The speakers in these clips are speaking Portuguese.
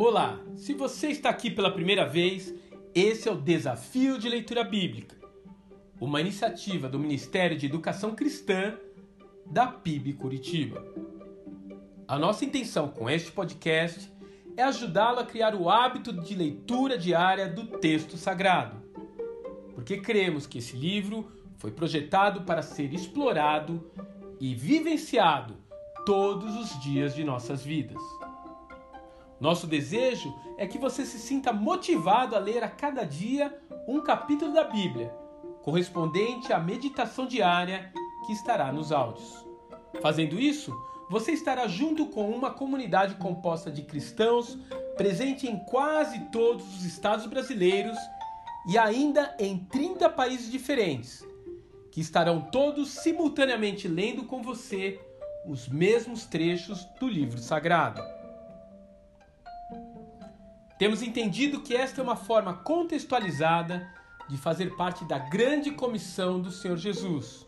Olá, se você está aqui pela primeira vez, esse é o Desafio de Leitura Bíblica, uma iniciativa do Ministério de Educação Cristã da PIB Curitiba. A nossa intenção com este podcast é ajudá-lo a criar o hábito de leitura diária do texto sagrado, porque cremos que esse livro foi projetado para ser explorado e vivenciado todos os dias de nossas vidas. Nosso desejo é que você se sinta motivado a ler a cada dia um capítulo da Bíblia, correspondente à meditação diária que estará nos áudios. Fazendo isso, você estará junto com uma comunidade composta de cristãos presente em quase todos os estados brasileiros e ainda em 30 países diferentes, que estarão todos simultaneamente lendo com você os mesmos trechos do livro sagrado. Temos entendido que esta é uma forma contextualizada de fazer parte da grande comissão do Senhor Jesus,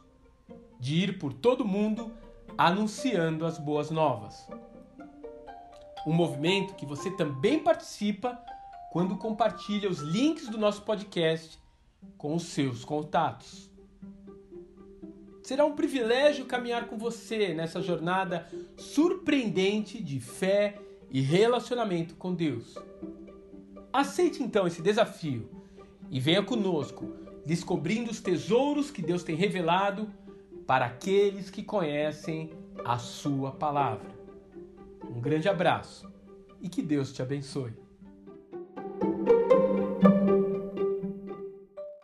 de ir por todo o mundo anunciando as boas novas. Um movimento que você também participa quando compartilha os links do nosso podcast com os seus contatos. Será um privilégio caminhar com você nessa jornada surpreendente de fé e relacionamento com Deus. Aceite então esse desafio e venha conosco, descobrindo os tesouros que Deus tem revelado para aqueles que conhecem a Sua palavra. Um grande abraço e que Deus te abençoe.